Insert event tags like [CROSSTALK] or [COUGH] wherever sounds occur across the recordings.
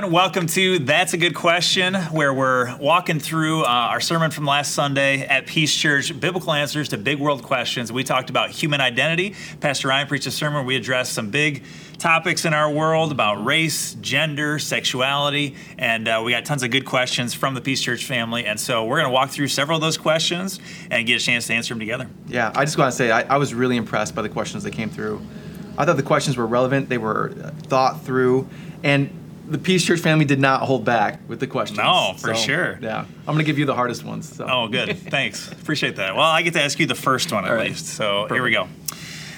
everyone. Welcome to That's a Good Question, where we're walking through uh, our sermon from last Sunday at Peace Church Biblical Answers to Big World Questions. We talked about human identity. Pastor Ryan preached a sermon. We addressed some big topics in our world about race, gender, sexuality, and uh, we got tons of good questions from the Peace Church family. And so we're going to walk through several of those questions and get a chance to answer them together. Yeah, I just want to say I, I was really impressed by the questions that came through. I thought the questions were relevant, they were uh, thought through, and the Peace Church family did not hold back with the questions. No, for So, sure. Yeah, I'm gonna give you the hardest ones. So. Oh, good. Thanks. Appreciate that. Well, I get to ask you the first one at right. least. So here we go.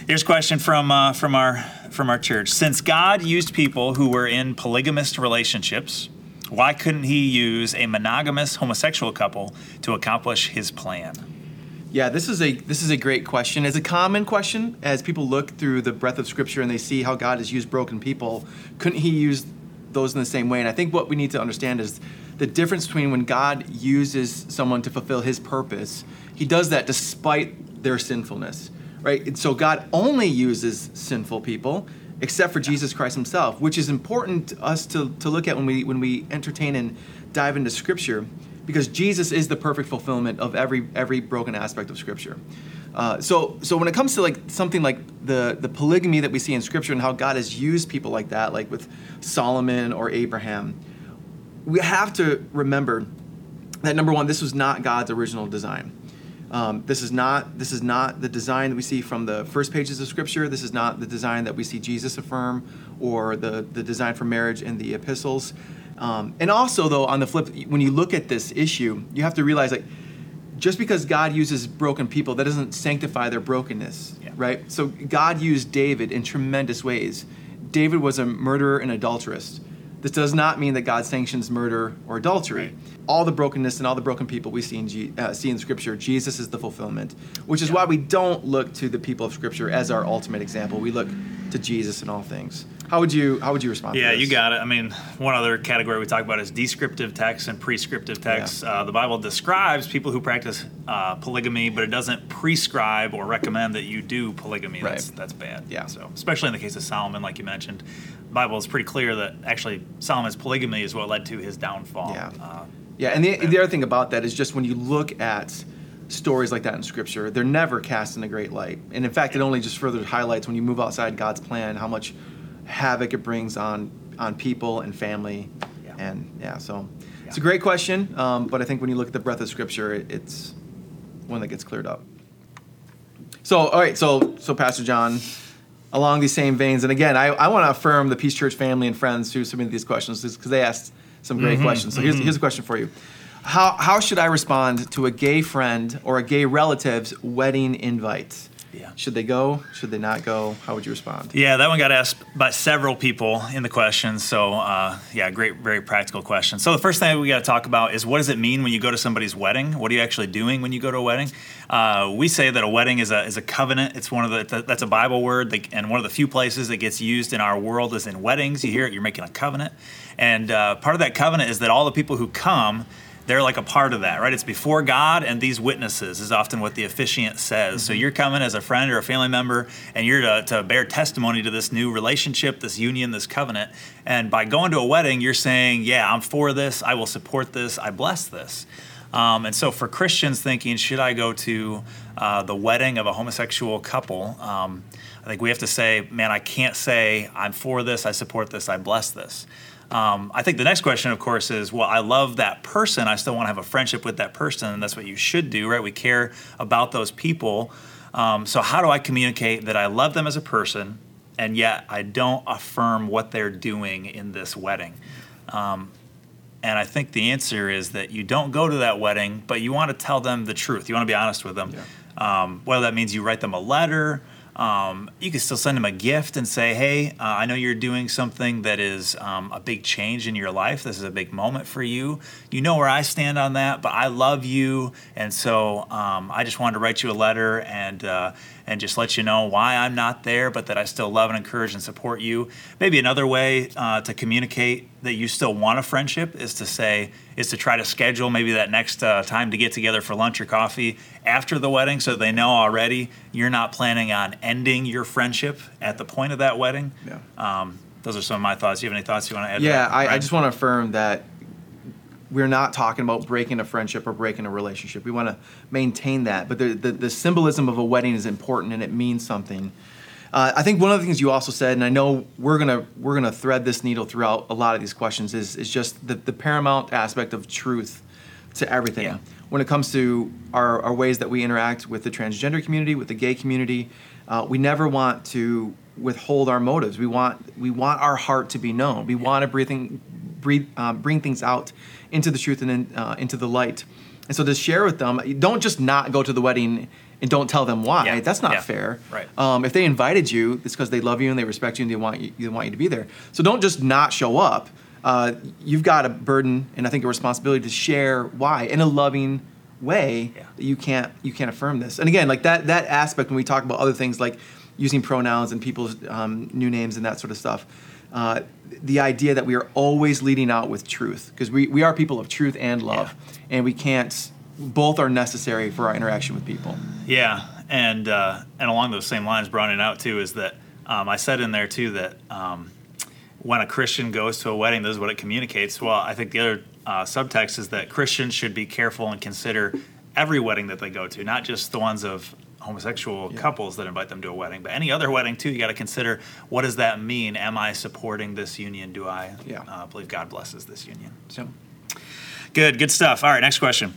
Here's a question from uh, from our from our church. Since God used people who were in polygamous relationships, why couldn't He use a monogamous homosexual couple to accomplish His plan? Yeah, this is a this is a great question. It's a common question as people look through the breadth of Scripture and they see how God has used broken people. Couldn't He use those in the same way? And I think what we need to understand is the difference between when God uses someone to fulfill His purpose, He does that despite their sinfulness, right? And so God only uses sinful people, except for Jesus Christ Himself, which is important to us to, to look at when we when we entertain and dive into Scripture because Jesus is the perfect fulfillment of every every broken aspect of Scripture. Uh, so so when it comes to like something like the the polygamy that we see in Scripture and how God has used people like that, like with Solomon or Abraham, we have to remember that number one, this was not God's original design. Um, this is not this is not the design that we see from the first pages of Scripture. This is not the design that we see Jesus affirm, or the the design for marriage in the epistles. Um, and also, though, on the flip, when you look at this issue, you have to realize like just because God uses broken people, that doesn't sanctify their brokenness, Yeah. right? So God used David in tremendous ways. David was a murderer and adulteress. This does not mean that God sanctions murder or adultery. Right. All the brokenness and all the broken people we see in, G, uh, see in Scripture, Jesus is the fulfillment, which is Yeah. why we don't look to the people of Scripture as our ultimate example. We look to Jesus in all things. How would you How would you respond? Yeah, you got it. I mean, one other category we talk about is descriptive text and prescriptive text. Uh, the Bible describes people who practice uh, polygamy, but it doesn't prescribe or recommend that you do polygamy. That's Right. that's bad. Yeah. So, especially in the case of Solomon, like you mentioned, the Bible is pretty clear that actually Solomon's polygamy is what led to his downfall. Yeah. Uh, Yeah, and the, the other thing about that is just when you look at stories like that in Scripture, they're never cast in a great light. And in fact, it only just further highlights when you move outside God's plan how much havoc it brings on on people and family. Yeah. And yeah, so it's a great question. Um, but I think when you look at the breadth of Scripture, it, it's one that gets cleared up. So, all right, so so Pastor John, along these same veins, and again, I, I want to affirm the Peace Church family and friends who submitted these questions because they asked some great questions. So here's, here's a question for you. How, how should I respond to a gay friend or a gay relative's wedding invite? Yeah. Should they go? Should they not go? How would you respond? Yeah, that one got asked by several people in the questions. So, uh, yeah, great, very practical question. So, the first thing we got to talk about is what does it mean when you go to somebody's wedding? What are you actually doing when you go to a wedding? Uh, we say that a wedding is a, is a covenant. It's one of the that's a Bible word, that, and one of the few places that gets used in our world is in weddings. You hear it, you're making a covenant, and uh, part of that covenant is that all the people who come they're like a part of that, right? It's before God and these witnesses is often what the officiant says. So you're coming as a friend or a family member, and you're to, to bear testimony to this new relationship, this union, this covenant. And by going to a wedding, you're saying, "Yeah, I'm for this. I will support this. I bless this." Um, and so for Christians thinking, should I go to uh, the wedding of a homosexual couple? Um, I think we have to say, man, I can't say I'm for this, I support this, I bless this. Um, I think the next question, of course, is well, I love that person. I still want to have a friendship with that person, and that's what you should do, right? We care about those people. Um, so, how do I communicate that I love them as a person, and yet I don't affirm what they're doing in this wedding? Um, and I think the answer is that you don't go to that wedding, but you want to tell them the truth. You want to be honest with them. Um, whether that means you write them a letter, um, you can still send them a gift and say, hey, uh, I know you're doing something that is um, a big change in your life. This is a big moment for you. You know where I stand on that, but I love you. And so um, I just wanted to write you a letter and, uh, and just let you know why I'm not there, but that I still love and encourage and support you. Maybe another way uh, to communicate that you still want a friendship is to say, is to try to schedule maybe that next uh, time to get together for lunch or coffee after the wedding so they know already you're not planning on ending your friendship at the point of that wedding. Yeah. Um, those are some of my thoughts. Do you have any thoughts you want to add? Yeah, to that, I, I just want to affirm that we're not talking about breaking a friendship or breaking a relationship. We want to maintain that, but the, the, the symbolism of a wedding is important and it means something. Uh, I think one of the things you also said, and I know we're gonna we're gonna thread this needle throughout a lot of these questions, is is just the, the paramount aspect of truth to everything. Yeah. When it comes to our, our ways that we interact with the transgender community, with the gay community, uh, we never want to withhold our motives. We want we want our heart to be known. We want to breathing, breathe, uh, bring things out into the truth and in, uh, into the light. And so to share with them, don't just not go to the wedding and don't tell them why. Yeah. That's not Yeah. fair. Right. Um, if they invited you, it's because they love you and they respect you and they want you, they want you to be there. So don't just not show up. Uh, you've got a burden and I think a responsibility to share why in a loving way Yeah. that you can't you can't affirm this. And again, like that that aspect when we talk about other things like using pronouns and people's um, new names and that sort of stuff. Uh, the idea that we are always leading out with truth because we, we are people of truth and love and we can't both are necessary for our interaction with people Yeah, and uh, and along those same lines, broadening out too is that um, I said in there too that um, when a Christian goes to a wedding, this is what it communicates. Well, I think the other uh, subtext is that Christians should be careful and consider every wedding that they go to, not just the ones of homosexual couples that invite them to a wedding, but any other wedding too. You got to consider what does that mean? Am I supporting this union? Do I Yeah. uh, believe God blesses this union? so Good, good stuff. All right, next question.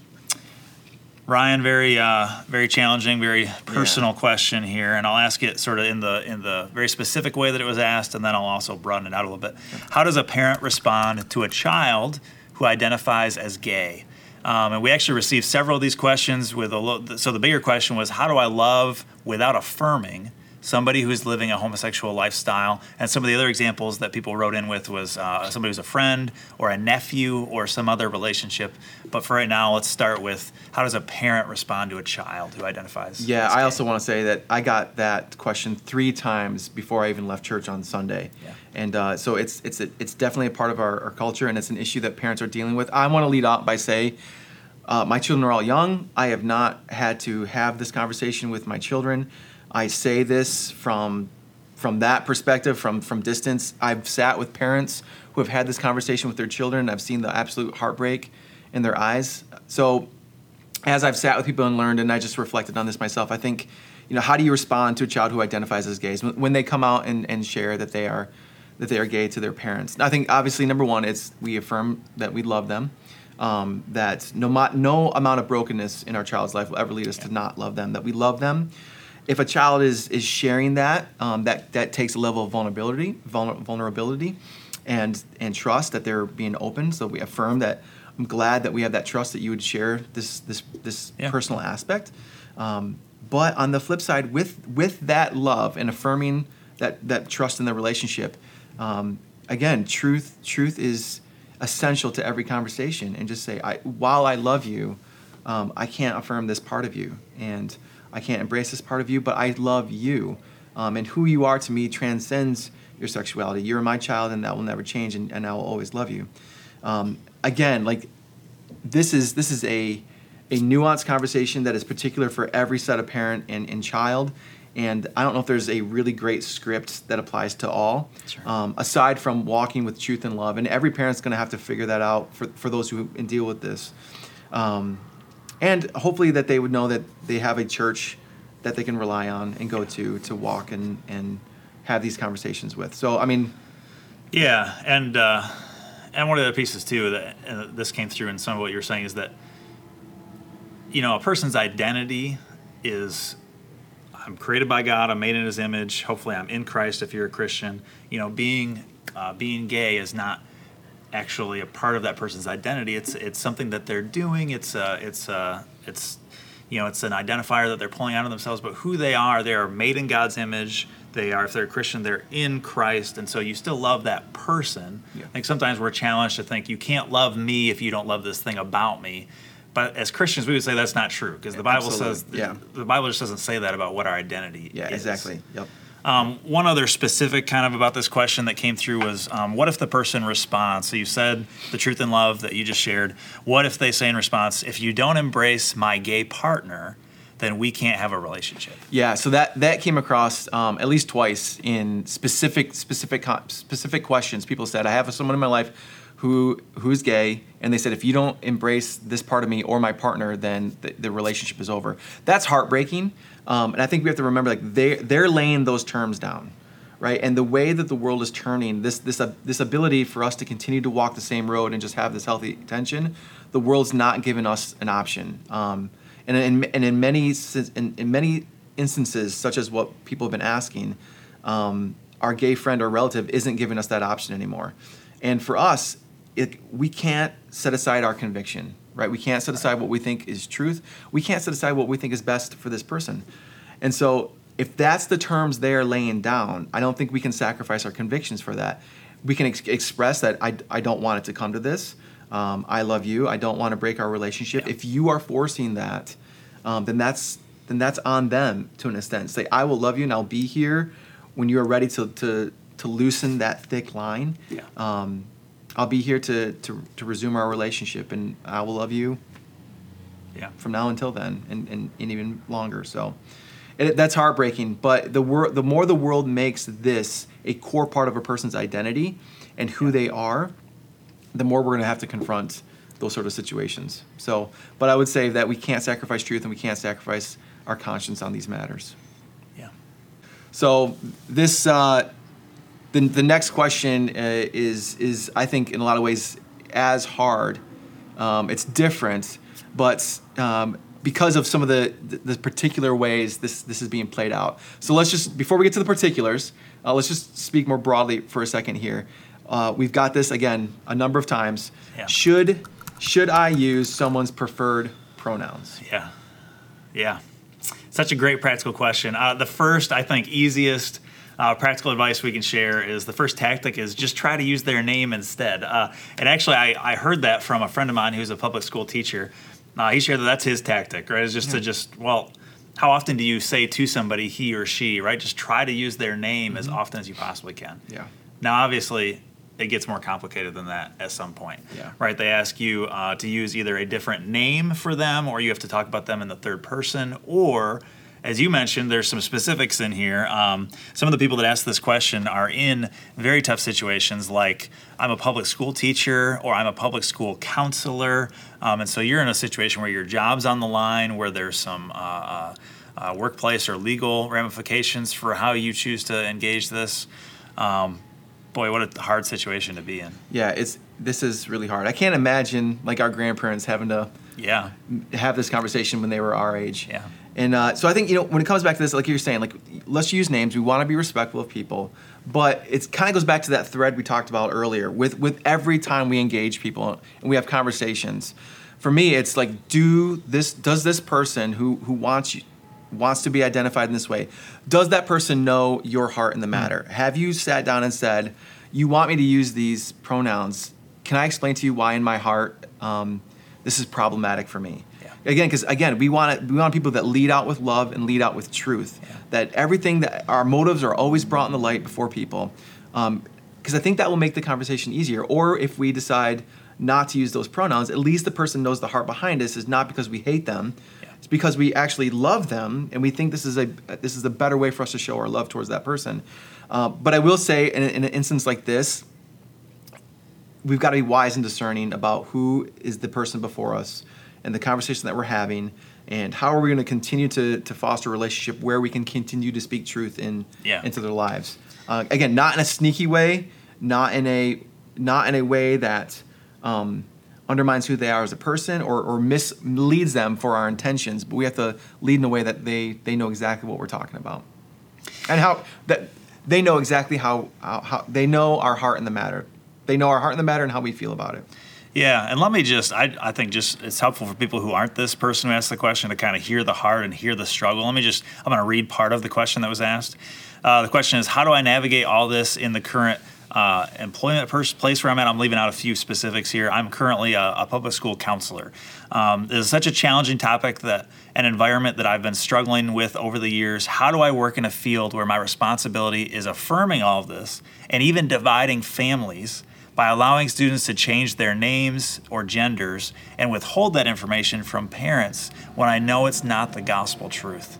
Ryan, very, uh, very challenging, very personal question here, and I'll ask it sort of in the in the very specific way that it was asked, and then I'll also broaden it out a little bit. How does a parent respond to a child who identifies as gay? Um, and we actually received several of these questions with a little. So the bigger question was, how do I love without affirming? Somebody who's living a homosexual lifestyle. And some of the other examples that people wrote in with was uh, somebody who's a friend or a nephew or some other relationship. But for right now, let's start with how does a parent respond to a child who identifies? Yeah, I also want to say that I got that question three times before I even left church on Sunday, Yeah. and uh, so it's it's a, it's definitely a part of our, our culture, and it's an issue that parents are dealing with. I want to lead out by say, uh, my children are all young. I have not had to have this conversation with my children. I say this from from that perspective, from from distance. I've sat with parents who have had this conversation with their children. I've seen the absolute heartbreak in their eyes. So as I've sat with people and learned, and I just reflected on this myself, I think, you know, how do you respond to a child who identifies as gay when, they come out and, and share that they are that they are gay to their parents? I think obviously number one, it's we affirm that we love them, um, that no no amount of brokenness in our child's life will ever lead us to not love them. That we love them. If a child is is sharing that, um, that that takes a level of vulnerability, vulner- vulnerability, and and trust that they're being open. So we affirm that. I'm glad that we have that trust that you would share this this this Yeah. personal aspect. Um, but on the flip side, with with that love and affirming that that trust in the relationship, um, again, truth truth is essential to every conversation. And just say, I, while I love you, um, I can't affirm this part of you, and I can't embrace this part of you, but I love you, um, and who you are to me transcends your sexuality. You're my child, and that will never change, and, and I will always love you. Um, again, like this is this is a a nuanced conversation that is particular for every set of parent and, and child. And I don't know if there's a really great script that applies to all, Sure. um, aside from walking with truth and love. And every parent's going to have to figure that out for, for those who deal with this. Um, and hopefully that they would know that they have a church that they can rely on and go to to walk and, and have these conversations with. So, I mean, Yeah, and uh, and one of the pieces too that uh, this came through in some of what you're saying is that you know a person's identity is I'm created by God, I'm made in His image. Hopefully, I'm in Christ. If you're a Christian, you know, being uh, being gay is not actually a part of that person's identity. It's it's something that they're doing. It's uh, it's uh, it's you know it's an identifier that they're pulling out of themselves. But who they are, they are made in God's image. They are, if they're a Christian, they're in Christ, and so you still love that person. Yeah. I think sometimes we're challenged to think you can't love me if you don't love this thing about me. But as Christians, we would say that's not true because the Bible Absolutely, says yeah. the Bible just doesn't say that about what our identity yeah, is. exactly. Yep. Um, one other specific kind of about this question that came through was um, what if the person responds? So you said the truth and love that you just shared. What if they say in response, if you don't embrace my gay partner, then we can't have a relationship. Yeah, so that that came across um, at least twice in specific specific specific questions. People said, "I have someone in my life who who's gay," and they said, "If you don't embrace this part of me or my partner, then the, the relationship is over." That's heartbreaking, um, and I think we have to remember like they they're laying those terms down, right? And the way that the world is turning, this this uh, this ability for us to continue to walk the same road and just have this healthy tension, the world's not giving us an option. Um, and in, and in many in, in many instances, such as what people have been asking, um, our gay friend or relative isn't giving us that option anymore. And for us, it, we can't set aside our conviction, right? We can't set aside what we think is truth. We can't set aside what we think is best for this person. And so, if that's the terms they're laying down, I don't think we can sacrifice our convictions for that. We can ex- express that I, I don't want it to come to this. Um, I love you. I don't want to break our relationship. Yeah. If you are forcing that, um, then that's then that's on them to an extent. Say, I will love you and I'll be here when you are ready to to, to loosen that thick line. Yeah. Um, I'll be here to, to to resume our relationship, and I will love you Yeah. from now until then, and, and, and even longer. So. It, that's heartbreaking, but the wor- the more the world makes this a core part of a person's identity and who they are, the more we're going to have to confront those sort of situations. So, but I would say that we can't sacrifice truth and we can't sacrifice our conscience on these matters. Yeah. So this uh, the the next question uh, is is I think in a lot of ways as hard. Um, it's different, but um, because of some of the, the particular ways this this is being played out. So let's just before we get to the particulars, uh, let's just speak more broadly for a second here. Uh, we've got this again a number of times. Yeah. Should should I use someone's preferred pronouns? Yeah. Yeah. Such a great practical question. Uh, the first, I think, easiest uh, practical advice we can share is the first tactic is just try to use their name instead. Uh, and actually, I, I heard that from a friend of mine who's a public school teacher. Uh, he shared that that's his tactic, right? Is just to just, well, how often do you say to somebody he or she, right? Just try to use their name as often as you possibly can. Yeah. Now, obviously, it gets more complicated than that at some point. Yeah. Right? They ask you uh, to use either a different name for them, or you have to talk about them in the third person, or as you mentioned, there's some specifics in here. Um, some of the people that ask this question are in very tough situations, like I'm a public school teacher or I'm a public school counselor. Um, and so you're in a situation where your job's on the line, where there's some uh, uh, uh, workplace or legal ramifications for how you choose to engage this. Um, boy, what a hard situation to be in. Yeah, it's this is really hard. I can't imagine like our grandparents having to Yeah. have this conversation when they were our age. Yeah. And uh, so I think you know when it comes back to this, like you're saying, like let's use names. We want to be respectful of people, but it kind of goes back to that thread we talked about earlier. With with every time we engage people and we have conversations, for me, it's like, do this? Does this person who who wants you wants to be identified in this way, does that person know your heart in the matter? Have you sat down and said, you want me to use these pronouns? Can I explain to you why in my heart um, this is problematic for me? Yeah. Again, because again, we want we want people that lead out with love and lead out with truth. Yeah. That everything that our motives are always brought in the light before people, because I think that will make the conversation easier. Or if we decide not to use those pronouns, at least the person knows the heart behind us is not because we hate them. Yeah. It's because we actually love them and we think this is a this is a better way for us to show our love towards that person. Uh, but I will say, in, in an instance like this, we've got to be wise and discerning about who is the person before us and the conversation that we're having and how are we going to continue to, to foster a relationship where we can continue to speak truth in Yeah. into their lives? Uh, again not in a sneaky way not in a not in a way that um, undermines who they are as a person or, or misleads them for our intentions but we have to lead in a way that they they know exactly what we're talking about. And how that they know exactly how, how, how they know our heart in the matter. They know our heart in the matter and how we feel about it Yeah, and let me just, I, I think just it's helpful for people who aren't this person who asked the question to kind of hear the heart and hear the struggle. Let me just, I'm going to read part of the question that was asked. Uh, the question is, how do I navigate all this in the current uh, employment pers- place where I'm at? I'm leaving out a few specifics here. I'm currently a, a public school counselor. Um, this is such a challenging topic that an environment that I've been struggling with over the years. How do I work in a field where my responsibility is affirming all of this and even dividing families? By allowing students to change their names or genders and withhold that information from parents when I know it's not the gospel truth.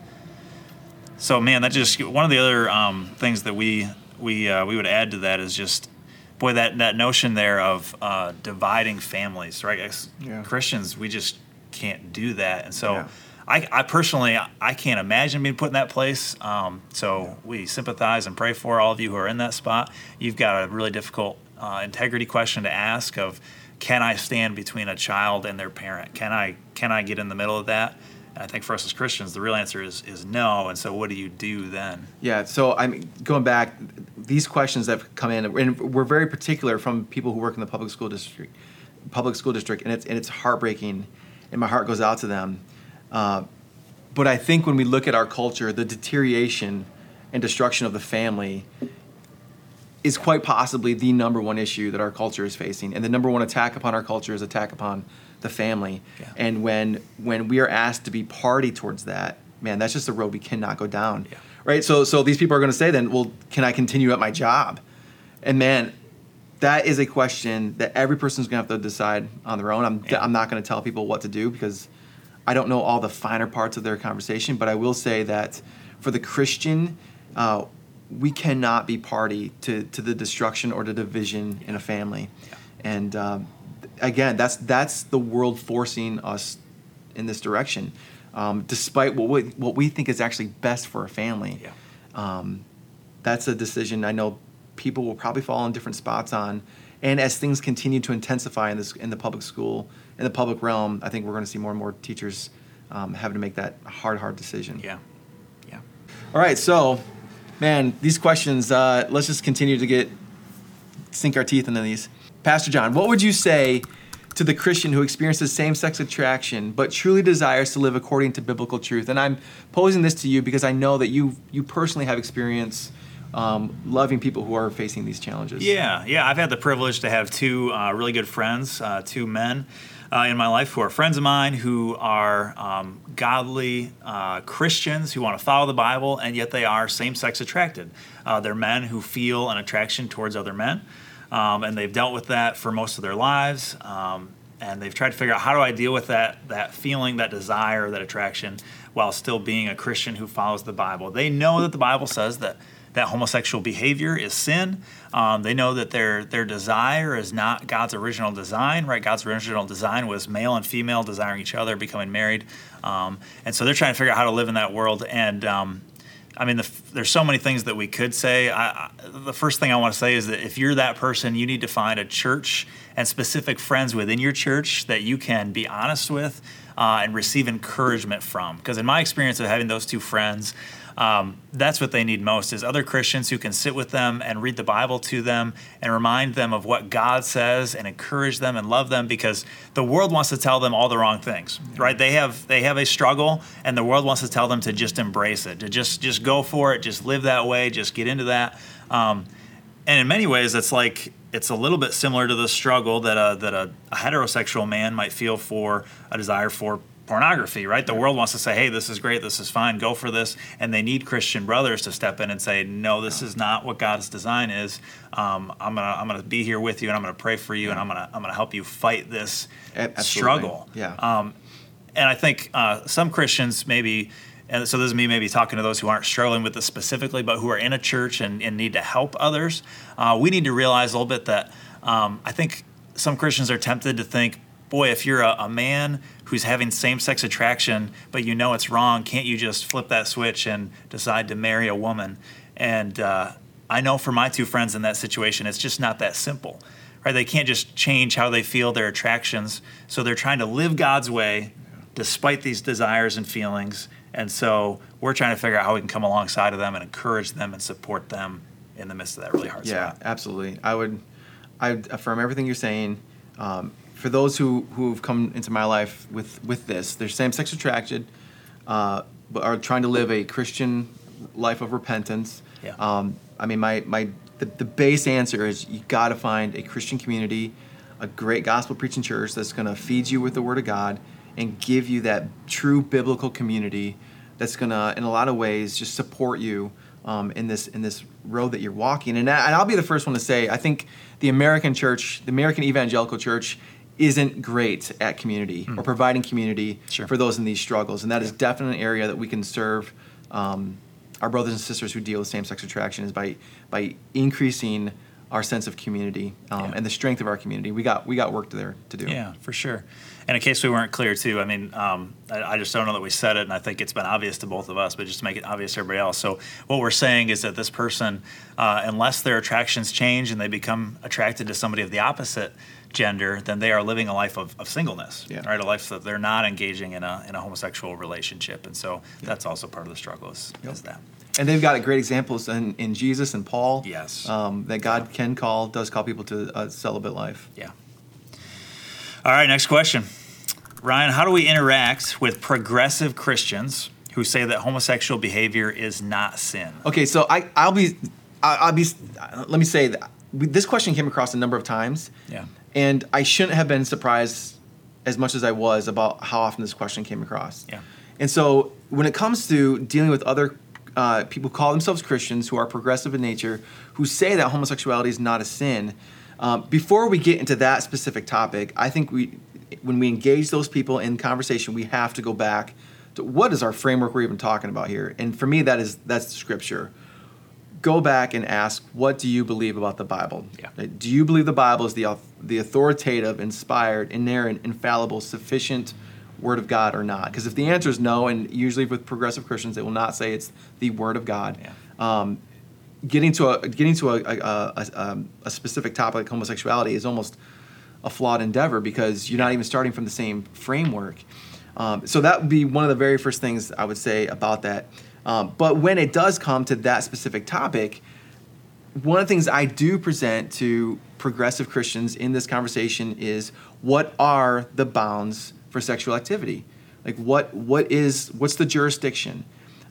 So, man, that just one of the other um, things that we we uh, we would add to that is just boy that that notion there of uh, dividing families, right? As Yeah. Christians, we just can't do that, and so. Yeah. I, I personally, I can't imagine being put in that place. Um, so we sympathize and pray for all of you who are in that spot. You've got a really difficult uh, integrity question to ask: of Can I stand between a child and their parent? Can I can I get in the middle of that? And I think for us as Christians, the real answer is is no. And so, what do you do then? Yeah, so I'm going back. These questions that come in, and we're very particular from people who work in the public school district, public school district, and it's and it's heartbreaking, and my heart goes out to them. Uh, but I think when we look at our culture, the deterioration and destruction of the family is quite possibly the number one issue that our culture is facing, and the number one attack upon our culture is attack upon the family. Yeah. And when when we are asked to be party towards that, man, that's just a road we cannot go down. Yeah. Right. So so these people are going to say then, well, can I continue at my job? And man, that is a question that every person's going to have to decide on their own. I'm Yeah. I'm not going to tell people what to do because I don't know all the finer parts of their conversation, but I will say that for the Christian, uh, we cannot be party to, to the destruction or the division in a family. And um, again, that's that's the world forcing us in this direction, um, despite what we, what we think is actually best for a family. Yeah. Um, that's a decision I know people will probably fall in different spots on. And as things continue to intensify in this in the public school, in the public realm, I think we're going to see more and more teachers um, having to make that hard, hard decision. Yeah, yeah. All right, so, man, these questions. Uh, let's just continue to get sink our teeth into these. Pastor John, what would you say to the Christian who experiences same-sex attraction but truly desires to live according to biblical truth? And I'm posing this to you because I know that you you personally have experience um, loving people who are facing these challenges. Yeah, yeah. I've had the privilege to have two uh, really good friends, uh, two men uh, in my life who are friends of mine who are um, godly uh, Christians who want to follow the Bible, and yet they are same sex attracted. Uh, they're men who feel an attraction towards other men, um, and they've dealt with that for most of their lives. Um, and they've tried to figure out how do I deal with that that feeling, that desire, that attraction, while still being a Christian who follows the Bible. They know that the Bible says that that homosexual behavior is sin. Um, they know that their their desire is not God's original design, right? God's original design was male and female desiring each other, becoming married, um, and so they're trying to figure out how to live in that world. And um, I mean, the, there's so many things that we could say. I, I, the first thing I want to say is that if you're that person, you need to find a church and specific friends within your church that you can be honest with uh, and receive encouragement from. Because in my experience of having those two friends, um, that's what they need most is other christians who can sit with them and read the bible to them and remind them of what god says and encourage them and love them because the world wants to tell them all the wrong things right? They have they have a struggle and the world wants to tell them to just embrace it to just just go for it just live that way just get into that. Um, and in many ways it's like it's a little bit similar to the struggle that a, that a, a heterosexual man might feel for a desire for pornography, right? The world wants to say, hey, this is great, this is fine, go for this. And they need Christian brothers to step in and say, no, this is not what God's design is. Um, I'm going to I'm gonna be here with you and I'm going to pray for you and I'm going to I'm gonna help you fight this absolutely. struggle. Yeah. Um, and I think uh, some Christians maybe, and so this is me maybe talking to those who aren't struggling with this specifically, but who are in a church and, and need to help others. Uh, we need to realize a little bit that um, I think some Christians are tempted to think, boy, if you're a, a man who's having same sex attraction, but you know it's wrong, can't you just flip that switch and decide to marry a woman? And uh, I know for my two friends in that situation, it's just not that simple. Right? They can't just change how they feel their attractions. So they're trying to live God's way despite these desires and feelings. And so we're trying to figure out how we can come alongside of them and encourage them and support them in the midst of that really hard Yeah, spot. absolutely. I would, I would affirm everything you're saying. Um, for those who who've come into my life with with this, they're same-sex attracted, uh, but are trying to live a Christian life of repentance. Yeah. Um, I mean, my my the, the base answer is you got to find a Christian community, a great gospel preaching church that's going to feed you with the Word of God and give you that true biblical community that's going to, in a lot of ways, just support you um, in this in this road that you're walking. And, I, and I'll be the first one to say, I think the American church, the American evangelical church, isn't great at community or providing community Sure. for those in these struggles. And that is definitely an area that we can serve um, our brothers and sisters who deal with same-sex attraction is by by increasing our sense of community um, Yeah. and the strength of our community. We got we got work there to do. Yeah, for sure. And in case we weren't clear, too, I mean, um, I, I just don't know that we said it, and I think it's been obvious to both of us, but just to make it obvious to everybody else. So, what we're saying is that this person, uh, unless their attractions change and they become attracted to somebody of the opposite gender, then they are living a life of, of singleness, Yeah. right? A life that they're not engaging in a, in a homosexual relationship. And so, that's also part of the struggle is, Yep. is that. And they've got great examples in, in Jesus and Paul. Yes. Um, that God can call, does call people to a celibate life. Yeah. All right, next question. Ryan, how do we interact with progressive Christians who say that homosexual behavior is not sin? Okay, so I I'll be I- I'll be let me say that this question came across a number of times, Yeah. and I shouldn't have been surprised as much as I was about how often this question came across. Yeah. And so when it comes to dealing with other uh, people call themselves Christians who are progressive in nature, who say that homosexuality is not a sin, um, before we get into that specific topic, I think we, when we engage those people in conversation, we have to go back to what is our framework we're even talking about here. And for me, that is that's Scripture. Go back and ask, what do you believe about the Bible? Yeah. Do you believe the Bible is the the authoritative, inspired, inerrant, infallible, sufficient Word of God or not? Because if the answer is no, and usually with progressive Christians, they will not say it's the Word of God. Yeah. Um, getting to a getting to a, a, a, a, a specific topic like homosexuality is almost a flawed endeavor because you're not even starting from the same framework. Um, so that would be one of the very first things I would say about that. Um, but when it does come to that specific topic, one of the things I do present to progressive Christians in this conversation is what are the bounds for sexual activity? Like what what is what's the jurisdiction?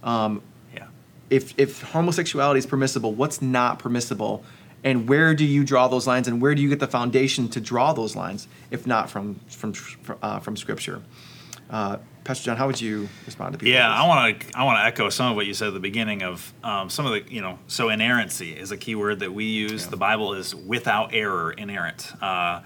Um, Yeah. if if homosexuality is permissible, what's not permissible, and where do you draw those lines, and where do you get the foundation to draw those lines, if not from from uh, from Scripture? Uh, Pastor John, how would you respond to people? Yeah, I want to I want to echo some of what you said at the beginning of um, some of the you know so inerrancy is a key word that we use. Yeah. The Bible is without error inerrant. Uh,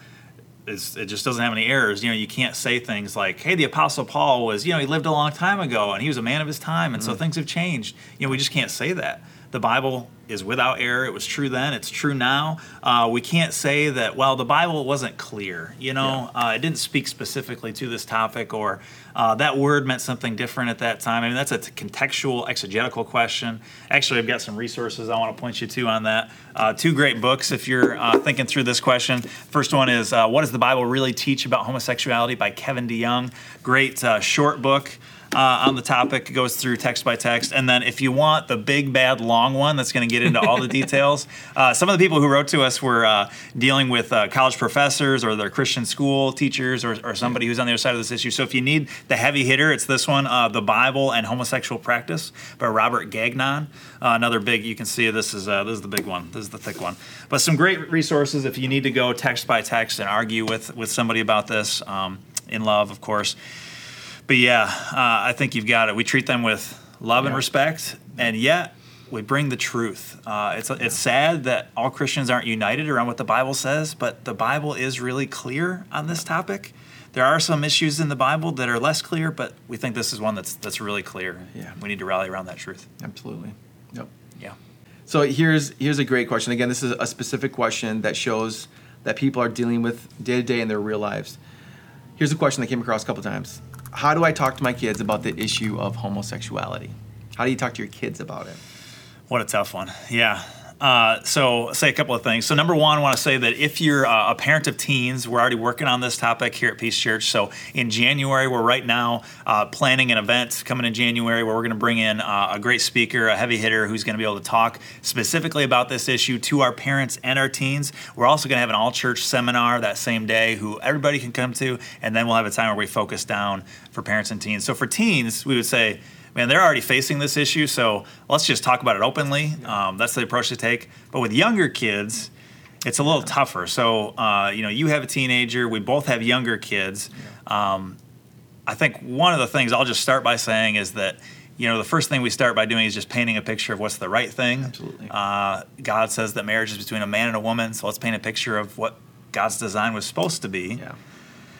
it's, it just doesn't have any errors. You know, you can't say things like, "Hey, the Apostle Paul was you know he lived a long time ago and he was a man of his time, and so Mm-hmm. things have changed." You know, we just can't say that. The Bible is without error. It was true then. It's true now. Uh, we can't say that. Well, the Bible wasn't clear. You know, uh, it didn't speak specifically to this topic, or uh, that word meant something different at that time. I mean, that's a contextual, exegetical question. Actually, I've got some resources I want to point you to on that. Uh, two great books if you're uh, thinking through this question. First one is uh, "What Does the Bible Really Teach About Homosexuality?" by Kevin DeYoung. Great uh, short book uh, on the topic. Goes through text by text. And then if you want the big, bad, long one that's going to get into all the details, [LAUGHS] uh, some of the people who wrote to us were uh, dealing with uh, college professors or their Christian school teachers or, or somebody who's on the other side of this issue. So if you need the heavy hitter, it's this one, uh, The Bible and Homosexual Practice by Robert Gagnon. Uh, another big, you can see this is, this is the big one. This is the thick one. But some great resources if you need to go text by text and argue with, with somebody about this um, in love, of course but yeah, uh, I think you've got it. We treat them with love and respect, and yet we bring the truth. Uh, it's it's sad that all Christians aren't united around what the Bible says, but the Bible is really clear on this topic. There are some issues in the Bible that are less clear, but we think this is one that's that's really clear. Yeah. we need to rally around that truth. Absolutely. Yep. Yeah, So here's here's a great question. Again, this is a specific question that shows that people are dealing with day to day in their real lives. Here's a question that came across a couple times. How do I talk to my kids about the issue of homosexuality? How do you talk to your kids about it? What a tough one. Yeah. Uh, so, say a couple of things. So, number one, I want to say that if you're uh, a parent of teens, we're already working on this topic here at Peace Church. So, in January, we're right now uh, planning an event coming in January where we're going to bring in uh, a great speaker, a heavy hitter who's going to be able to talk specifically about this issue to our parents and our teens. We're also going to have an all church seminar that same day who everybody can come to, and then we'll have a time where we focus down for parents and teens. So, for teens, we would say, man, they're already facing this issue, so let's just talk about it openly. Um, that's the approach to take. But with younger kids, it's a little tougher. So, uh, you know, you have a teenager, we both have younger kids. Um, I think one of the things I'll just start by saying is that you know, the first thing we start by doing is just painting a picture of what's the right thing. Absolutely. Uh, God says that marriage is between a man and a woman, so let's paint a picture of what God's design was supposed to be. Yeah.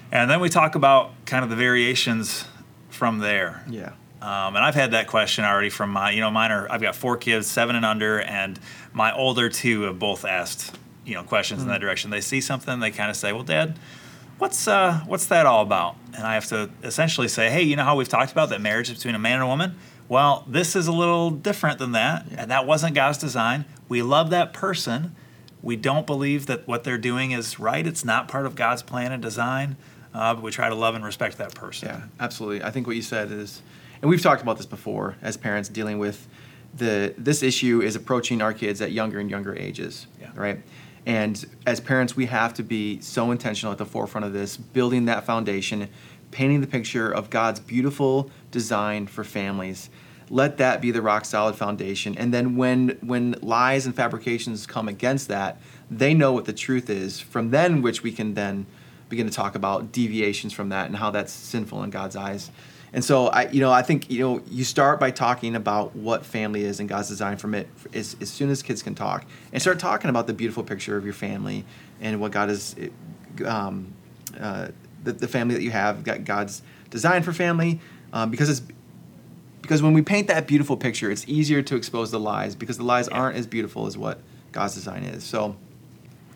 And then we talk about kind of the variations from there. Yeah. Um, and I've had that question already from my, you know, mine are, I've got four kids, seven and under, and my older two have both asked, you know, questions Mm-hmm. in that direction. They see something, they kind of say, well, Dad, what's, uh, what's that all about? And I have to essentially say, hey, you know how we've talked about that marriage between a man and a woman? Well, this is a little different than that, Yeah. and that wasn't God's design. We love that person. We don't believe that what they're doing is right. It's not part of God's plan and design, uh, but we try to love and respect that person. Yeah, absolutely. I think what you said is, and we've talked about this before as parents dealing with the this issue is approaching our kids at younger and younger ages, Yeah. right? And as parents, we have to be so intentional at the forefront of this, building that foundation, painting the picture of God's beautiful design for families. Let that be the rock solid foundation. And then when when lies and fabrications come against that, they know what the truth is. From then, which we can then begin to talk about deviations from that and how that's sinful in God's eyes. And so I, you know, I think you know, you start by talking about what family is and God's design from it as, as soon as kids can talk, and start talking about the beautiful picture of your family and what God is, um, uh, the, the family that you have, got God's design for family, um, because it's because when we paint that beautiful picture, it's easier to expose the lies because the lies aren't as beautiful as what God's design is. So.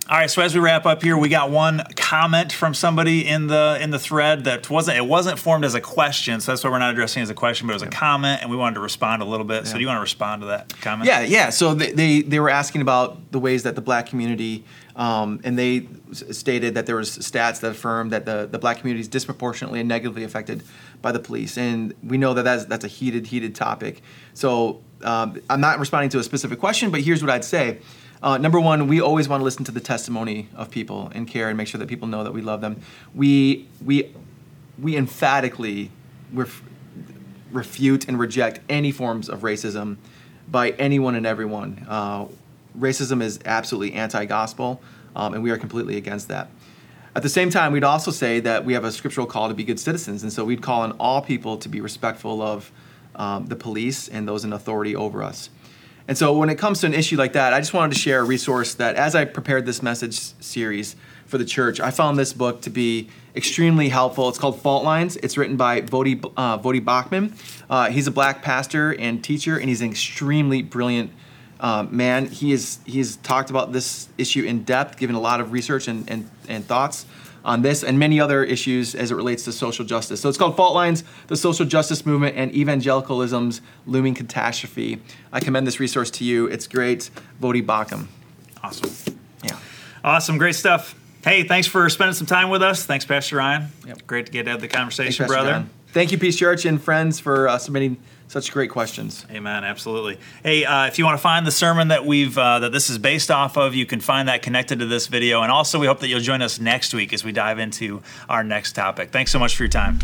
All right, so as we wrap up here, we got one comment from somebody in the in the thread that wasn't it wasn't formed as a question, so that's why we're not addressing it as a question, but it was a comment, and we wanted to respond a little bit. So do you want to respond to that comment? Yeah, yeah. So they, they, they were asking about the ways that the black community, um, and they stated that there was stats that affirmed that the, the black community is disproportionately and negatively affected by the police. And we know that that's, that's a heated, heated topic. So um, I'm not responding to a specific question, but here's what I'd say. Uh, number one, we always want to listen to the testimony of people and care and make sure that people know that we love them. We, we, we emphatically ref- refute and reject any forms of racism by anyone and everyone. Uh, racism is absolutely anti gospel, um, and we are completely against that. At the same time, we'd also say that we have a scriptural call to be good citizens, and so we'd call on all people to be respectful of um, the police and those in authority over us. And so, when it comes to an issue like that, I just wanted to share a resource that, as I prepared this message series for the church, I found this book to be extremely helpful. It's called Fault Lines. It's written by Voddie, uh, Voddie Baucham. Uh, he's a black pastor and teacher, and he's an extremely brilliant uh, man. He is he has talked about this issue in depth, given a lot of research and, and, and thoughts on this and many other issues as it relates to social justice. So it's called Fault Lines, the Social Justice Movement and Evangelicalism's Looming Catastrophe. I commend this resource to you. It's great. Voddie Baucham. Awesome. Yeah. Awesome. Great stuff. Hey, thanks for spending some time with us. Thanks, Pastor Ryan. Yep. Great to get to have the conversation, Pastor brother. John. Thank you, Peace Church and friends, for uh, submitting such great questions. Amen. Absolutely. Hey, uh, if you want to find the sermon that we've uh, that this is based off of, you can find that connected to this video. And also, we hope that you'll join us next week as we dive into our next topic. Thanks so much for your time.